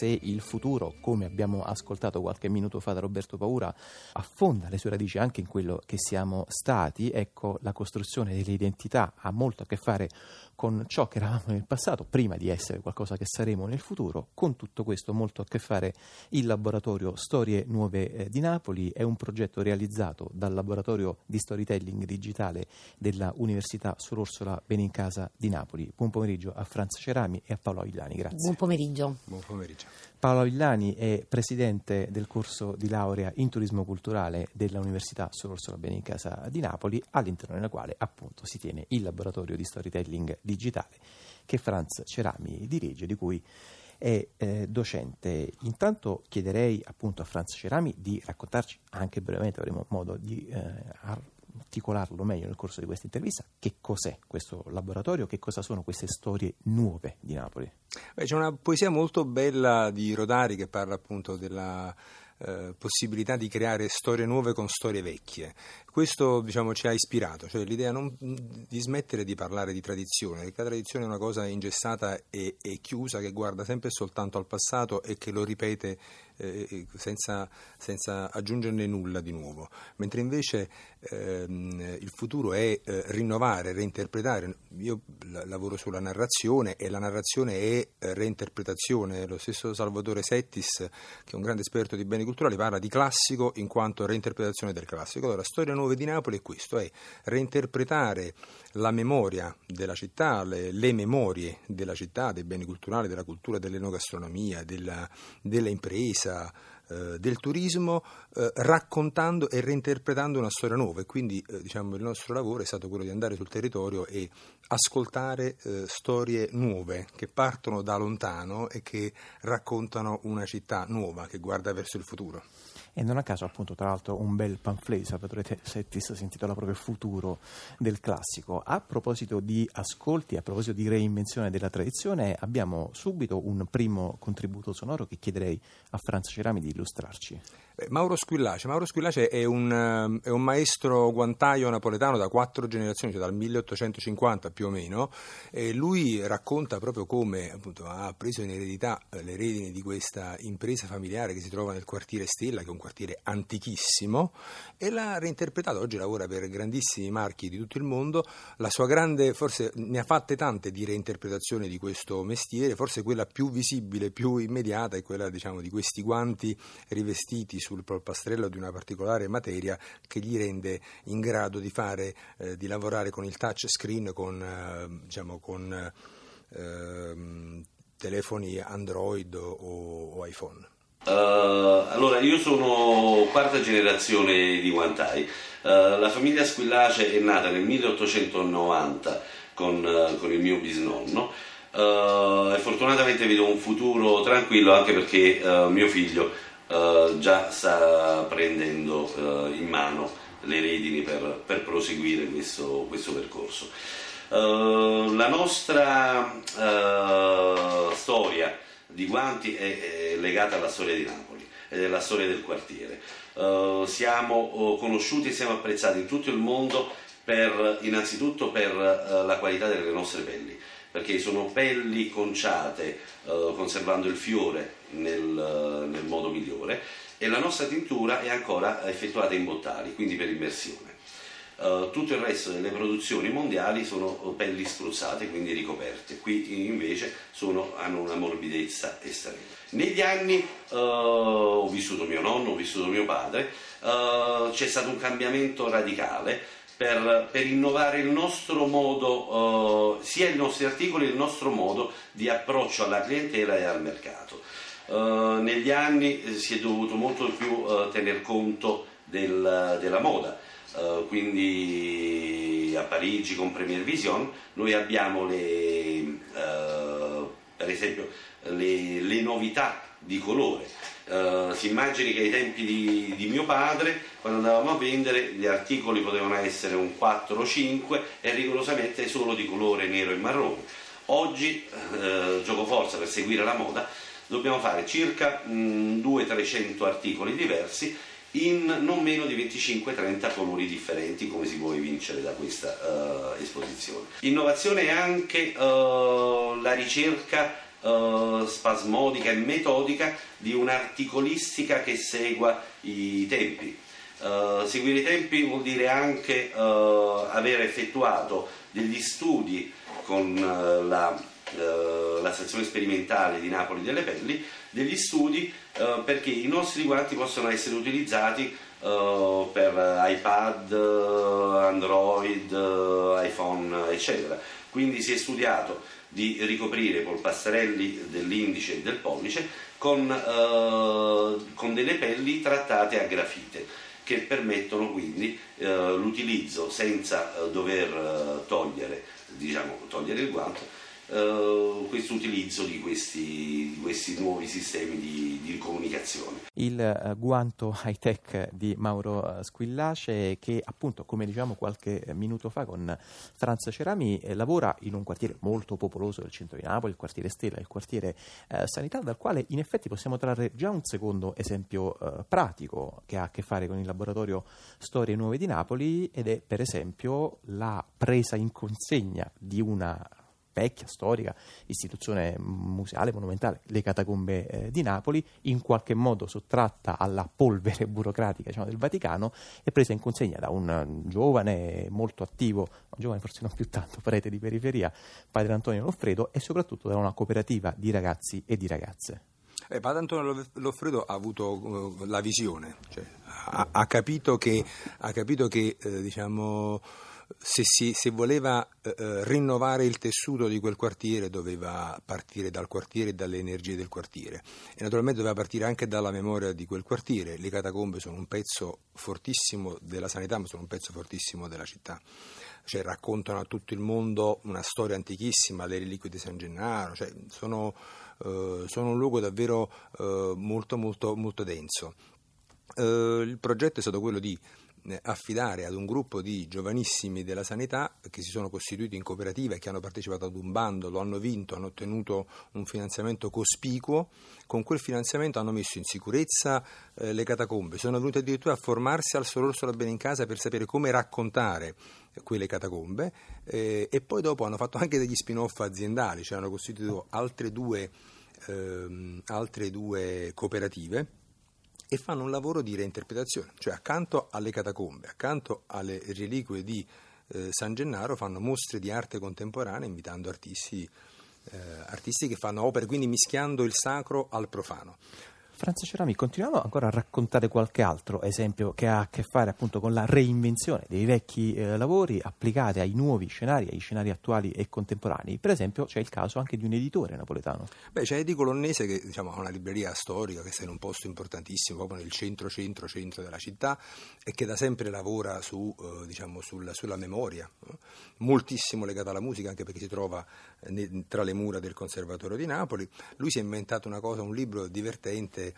se il futuro, come abbiamo ascoltato qualche minuto fa da Roberto Paura, affonda le sue radici anche in quello che siamo stati, ecco, la costruzione delle identità ha molto a che fare con ciò che eravamo nel passato, prima di essere qualcosa che saremo nel futuro. Con tutto questo molto a che fare il laboratorio Storie Nuove eh, di Napoli, è un progetto realizzato dal laboratorio di storytelling digitale della Università Sull'Orsola Benincasa di Napoli. Buon pomeriggio a Franz Cerami e a Paolo Villani, grazie. Buon pomeriggio. Buon pomeriggio. Paolo Villani è presidente del corso di laurea in turismo culturale della Università Sull'Orsola Benincasa di Napoli, all'interno della quale appunto si tiene il laboratorio di storytelling digitale che Franz Cerami dirige, di cui è eh, docente. Intanto chiederei appunto a Franz Cerami di raccontarci, anche brevemente avremo modo di eh, articolarlo meglio nel corso di questa intervista, che cos'è questo laboratorio, che cosa sono queste storie nuove di Napoli. Beh, c'è una poesia molto bella di Rodari che parla appunto della eh, possibilità di creare storie nuove con storie vecchie. Questo diciamo, ci ha ispirato, cioè l'idea non, di smettere di parlare di tradizione, perché la tradizione è una cosa ingessata e, e chiusa che guarda sempre e soltanto al passato e che lo ripete eh, senza, senza, aggiungerne nulla di nuovo, mentre invece ehm, il futuro è eh, rinnovare, reinterpretare. Io lavoro sulla narrazione e la narrazione è eh, reinterpretazione. Lo stesso Salvatore Settis, che è un grande esperto di beni culturali, parla di classico in quanto reinterpretazione del classico. Allora, Storia Nuova di Napoli è questo, è reinterpretare la memoria della città, le, le memorie della città, dei beni culturali, della cultura, dell'enogastronomia, della, dell'impresa, eh, del turismo, eh, raccontando e reinterpretando una storia nuova. E quindi eh, diciamo, il nostro lavoro è stato quello di andare sul territorio e ascoltare eh, storie nuove che partono da lontano e che raccontano una città nuova che guarda verso il futuro. E non a caso, appunto, tra l'altro, un bel pamphlet, Salvatore Settis, si intitola proprio Futuro del classico. A proposito di ascolti, a proposito di reinvenzione della tradizione, abbiamo subito un primo contributo sonoro che chiederei a Franz Cerami di illustrarci. Mauro Squillace. Mauro Squillace è un, eh, è un, maestro guantaio napoletano da quattro generazioni, cioè dal 1850 più o meno, e lui racconta proprio come appunto, ha preso in eredità eh, le redini di questa impresa familiare che si trova nel quartiere Stella, che è un quartiere antichissimo, e l'ha reinterpretato. Oggi lavora per grandissimi marchi di tutto il mondo. La sua grande, forse ne ha fatte tante di reinterpretazioni di questo mestiere, forse quella più visibile, più immediata è quella diciamo, di questi guanti rivestiti sul polpastrello di una particolare materia che gli rende in grado di, fare, eh, di lavorare con il touch screen, con, eh, diciamo, con eh, telefoni Android o, o iPhone. Uh, allora, io sono quarta generazione di guantai. Uh, la famiglia Squillace è nata nel 1890 con, uh, con il mio bisnonno e fortunatamente vedo un futuro tranquillo anche perché mio figlio eh, già sta prendendo in mano le redini per, per proseguire questo, questo percorso. La nostra storia di Guanti è, è, legata alla storia di Napoli ed è la storia del quartiere. siamo conosciuti e siamo apprezzati in tutto il mondo per, innanzitutto per la qualità delle nostre pelli perché sono pelli conciate eh, conservando il fiore nel, nel, modo migliore e la nostra tintura è ancora effettuata in bottali, quindi per immersione. Uh, tutto il resto delle produzioni mondiali sono pelli spruzzate, quindi ricoperte. Qui invece sono, hanno una morbidezza estrema. Negli anni uh, ho vissuto mio nonno, ho vissuto mio padre, uh, c'è stato un cambiamento radicale per, per innovare il nostro modo, sia i nostri articoli, il nostro modo di approccio alla clientela e al mercato. Negli anni eh, si è dovuto molto più tener conto del, della moda, quindi a Parigi con Premier Vision noi abbiamo le, per esempio le, le novità di colore Uh, si immagini che ai tempi di, di, mio padre, quando andavamo a vendere, gli articoli potevano essere un 4 o 5 e rigorosamente solo di colore nero e marrone. Oggi, uh, gioco forza per seguire la moda, dobbiamo fare circa 200-300 articoli diversi in non meno di 25-30 colori differenti, come si può evincere da questa uh, esposizione. Innovazione è anche la ricerca eh, spasmodica e metodica di un'articolistica che segua i tempi. Uh, seguire i tempi vuol dire anche uh, aver effettuato degli studi con uh, la, la, sezione sperimentale di Napoli delle Pelli, degli studi perché i nostri guanti possono essere utilizzati per iPad, Android, iPhone, eccetera. Quindi si è studiato di ricoprire i polpastrelli dell'indice e del pollice con, con delle pelli trattate a grafite che permettono quindi eh, l'utilizzo senza eh, dover eh, togliere, diciamo, togliere il guanto Uh, questo utilizzo di questi, di questi, nuovi sistemi di, di comunicazione. Il uh, guanto high tech di Mauro uh, Squillace che appunto come diciamo qualche minuto fa con Franz Cerami eh, lavora in un quartiere molto popoloso del centro di Napoli, il quartiere Stella, il quartiere Sanità, dal quale in effetti possiamo trarre già un secondo esempio pratico che ha a che fare con il laboratorio Storie Nuove di Napoli ed è per esempio la presa in consegna di una vecchia, storica istituzione museale, monumentale, le catacombe eh, di Napoli, in qualche modo sottratta alla polvere burocratica diciamo, del Vaticano e presa in consegna da un giovane molto attivo, un giovane forse non più tanto, prete di periferia, padre Antonio Loffredo e soprattutto da una cooperativa di ragazzi e di ragazze. Eh, padre Antonio Loffredo ha avuto uh, la visione, cioè, ha, ha, capito che, ha capito che eh, diciamo, se, si, se voleva eh, eh, rinnovare il tessuto di quel quartiere doveva partire dal quartiere e dalle energie del quartiere e naturalmente doveva partire anche dalla memoria di quel quartiere. Le catacombe sono un pezzo fortissimo della sanità ma sono un pezzo fortissimo della città. Cioè, raccontano a tutto il mondo una storia antichissima, le reliquie di San Gennaro, cioè, sono, eh, sono, un luogo davvero eh, molto, molto, molto denso. Uh, il progetto è stato quello di eh, affidare ad un gruppo di giovanissimi della sanità che si sono costituiti in cooperativa e che hanno partecipato ad un bando, lo hanno vinto, hanno ottenuto un finanziamento cospicuo, con quel finanziamento hanno messo in sicurezza eh, le catacombe, sono venuti addirittura a formarsi al Sororso da bene in casa per sapere come raccontare quelle catacombe eh, e poi dopo hanno fatto anche degli spin-off aziendali, cioè hanno costituito altre due, ehm, altre due cooperative e fanno un lavoro di reinterpretazione, cioè accanto alle catacombe, accanto alle reliquie di eh, San Gennaro fanno mostre di arte contemporanea invitando artisti, eh, artisti che fanno opere, quindi mischiando il sacro al profano. Franza Cerami, continuiamo ancora a raccontare qualche altro esempio che ha a che fare appunto con la reinvenzione dei vecchi eh, lavori applicati ai nuovi scenari, ai scenari attuali e contemporanei. Per esempio c'è il caso anche di un editore napoletano. Beh, c'è Edi Colonnese che diciamo, ha una libreria storica che sta in un posto importantissimo, proprio nel centro, centro, centro della città e che da sempre lavora su, eh, diciamo, sul, sulla memoria, eh? moltissimo legata alla musica anche perché si trova eh, tra le mura del Conservatorio di Napoli. Lui si è inventato una cosa, un libro divertente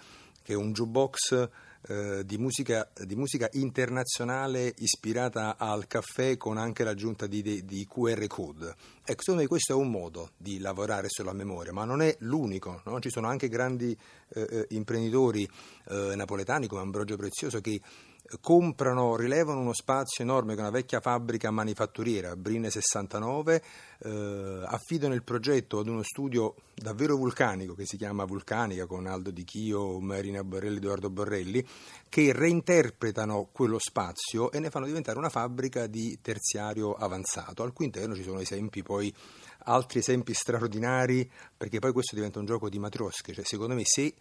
che è un jukebox eh, di, musica, di, musica, internazionale ispirata al caffè con anche l'aggiunta di, di, di, QR code. Ecco, secondo me questo è un modo di lavorare sulla memoria, ma non è l'unico. No? Ci sono anche grandi eh, eh imprenditori eh, napoletani come Ambrogio Prezioso che comprano, rilevano uno spazio enorme che è una vecchia fabbrica manifatturiera, Brine 69, eh, affidano il progetto ad uno studio davvero vulcanico che si chiama Vulcanica con Aldo Di Chio, Marina Borrelli, Edoardo Borrelli, che reinterpretano quello spazio e ne fanno diventare una fabbrica di terziario avanzato, al cui interno ci sono esempi poi altri esempi straordinari, perché poi questo diventa un gioco di matriosche, cioè secondo me se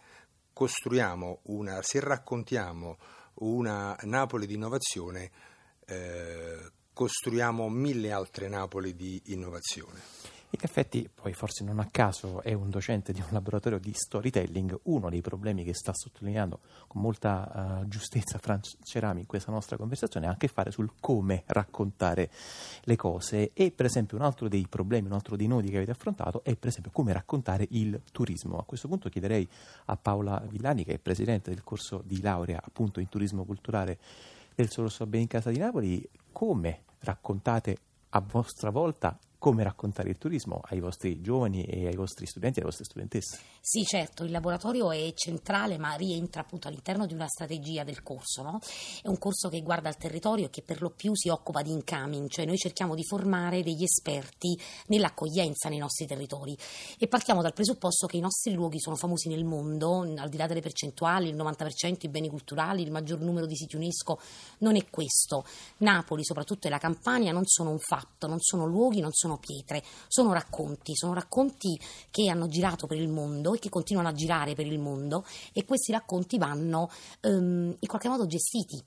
costruiamo una, se raccontiamo una Napoli di innovazione, eh, costruiamo mille altre Napoli di innovazione. In effetti, poi forse non a caso è un docente di un laboratorio di storytelling, uno dei problemi che sta sottolineando con molta uh, giustezza Franz Cerami in questa nostra conversazione ha a che fare sul come raccontare le cose e per esempio un altro dei problemi, un altro dei nodi che avete affrontato è per esempio come raccontare il turismo. A questo punto chiederei a Paola Villani che è presidente del corso di laurea appunto in turismo culturale del Solo So Bene in Casa di Napoli, come raccontate a vostra volta come raccontare il turismo ai vostri giovani e ai vostri studenti e alle vostre studentesse. Sì, certo, il laboratorio è centrale ma rientra appunto all'interno di una strategia del corso. No? È un corso che guarda al territorio e che per lo più si occupa di incoming, cioè noi cerchiamo di formare degli esperti nell'accoglienza nei nostri territori e partiamo dal presupposto che i nostri luoghi sono famosi nel mondo, al di là delle percentuali, il 90% i beni culturali, il maggior numero di siti UNESCO, non è questo. Napoli, soprattutto e la Campania, non sono un fatto, non sono luoghi, non sono pietre, sono racconti, sono racconti che hanno girato per il mondo e che continuano a girare per il mondo e questi racconti vanno um, in qualche modo gestiti.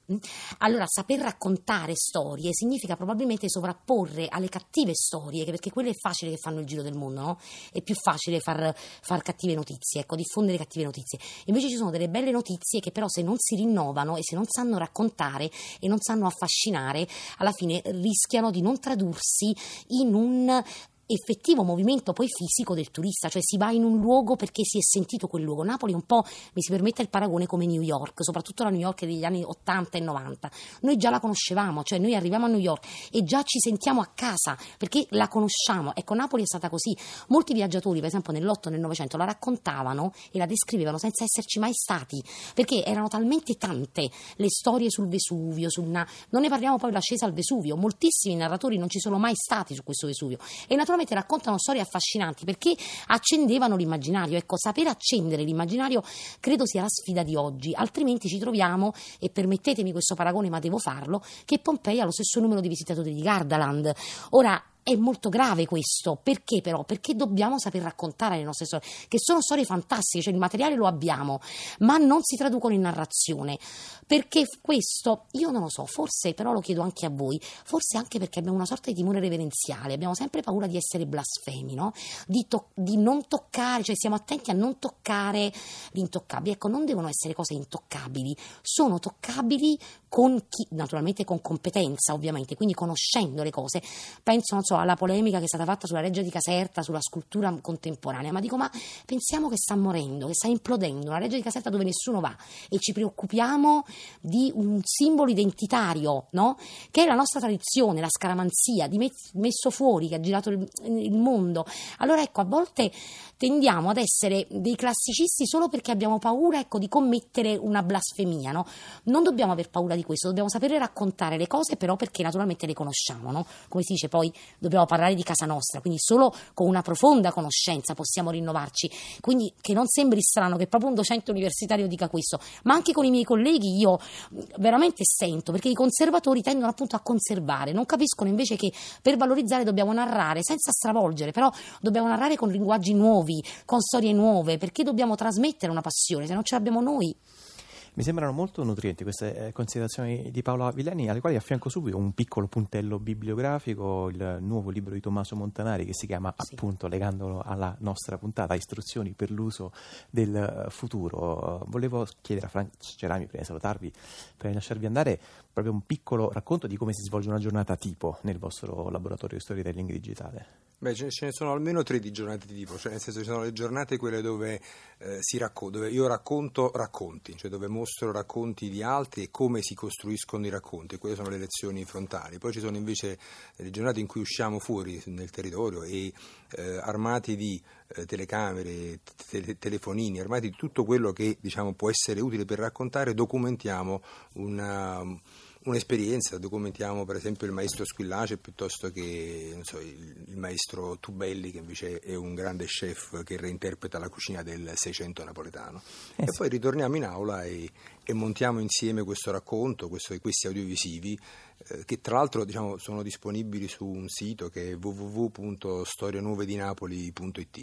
Allora, saper raccontare storie significa probabilmente sovrapporre alle cattive storie, perché quelle è facile che fanno il giro del mondo, no? È più facile far, far cattive notizie, ecco, diffondere cattive notizie. Invece ci sono delle belle notizie che però se non si rinnovano e se non sanno raccontare e non sanno affascinare, alla fine rischiano di non tradursi in un on effettivo movimento poi fisico del turista, cioè si va in un luogo perché si è sentito quel luogo. Napoli è un po', mi si permette il paragone come New York, soprattutto la New York degli anni 80 e 90. Noi già la conoscevamo, cioè noi arriviamo a New York e già ci sentiamo a casa perché la conosciamo. Ecco, Napoli è stata così. Molti viaggiatori, per esempio nell'8 e nel 900, la raccontavano e la descrivevano senza esserci mai stati, perché erano talmente tante le storie sul Vesuvio, sul na... non ne parliamo poi dell'ascesa al Vesuvio, moltissimi narratori non ci sono mai stati su questo Vesuvio e naturalmente naturalmente raccontano storie affascinanti perché accendevano l'immaginario. Ecco, sapere accendere l'immaginario credo sia la sfida di oggi, altrimenti ci troviamo, e permettetemi questo paragone, ma devo farlo, che Pompei ha lo stesso numero di visitatori di Gardaland. Ora, è molto grave questo, perché però? Perché dobbiamo saper raccontare le nostre storie, che sono storie fantastiche, cioè il materiale lo abbiamo, ma non si traducono in narrazione. Perché questo, io non lo so, forse però lo chiedo anche a voi, forse anche perché abbiamo una sorta di timore reverenziale, abbiamo sempre paura di essere blasfemi, no? di, to- di non toccare, cioè siamo attenti a non toccare l'intoccabile. Ecco, non devono essere cose intoccabili, sono toccabili con chi, naturalmente con competenza ovviamente, quindi conoscendo le cose. Penso, non so, so alla polemica che è stata fatta sulla legge di Caserta, sulla scultura contemporanea, ma dico ma pensiamo che sta morendo, che sta implodendo, una legge di Caserta dove nessuno va e ci preoccupiamo di un simbolo identitario, no? che è la nostra tradizione, la scaramanzia, di messo fuori, che ha girato il, il mondo. Allora ecco, a volte tendiamo ad essere dei classicisti solo perché abbiamo paura ecco, di commettere una blasfemia. No? Non dobbiamo aver paura di questo, dobbiamo sapere raccontare le cose però perché naturalmente le conosciamo. No? Come si dice poi, dobbiamo parlare di casa nostra, quindi solo con una profonda conoscenza possiamo rinnovarci. Quindi che non sembri strano che proprio un docente universitario dica questo, ma anche con i miei colleghi io veramente sento, perché i conservatori tendono appunto a conservare, non capiscono invece che per valorizzare dobbiamo narrare senza stravolgere, però dobbiamo narrare con linguaggi nuovi con storie nuove, perché dobbiamo trasmettere una passione, se non ce l'abbiamo noi. Mi sembrano molto nutrienti queste eh, considerazioni di Paola Villani, alle quali affianco subito un piccolo puntello bibliografico, il nuovo libro di Tommaso Montanari che si chiama sì. appunto, legandolo alla nostra puntata, Istruzioni per l'uso del eh, futuro. Volevo chiedere a Frank Cerami, prima di salutarvi, prima di lasciarvi andare, proprio un piccolo racconto di come si svolge una giornata tipo nel vostro laboratorio di storytelling digitale. Beh, ce ne sono almeno tre di giornate di tipo, cioè nel senso ci sono le giornate quelle dove, eh, racco- dove io racconto racconti, cioè dove mostro racconti di altri e come si costruiscono i racconti, quelle sono le lezioni frontali. Poi ci sono invece le giornate in cui usciamo fuori nel territorio e eh, armati di eh, telecamere, te- telefonini, armati di tutto quello che diciamo, può essere utile per raccontare, documentiamo una un'esperienza, documentiamo per esempio il maestro Squillace piuttosto che so, il, il, maestro Tubelli che invece è un grande chef che reinterpreta la cucina del Seicento napoletano. Eh e poi ritorniamo in aula e, e montiamo insieme questo racconto, questo, questi audiovisivi eh, che tra l'altro diciamo, sono disponibili su un sito che è www.storianuovedinapoli.it.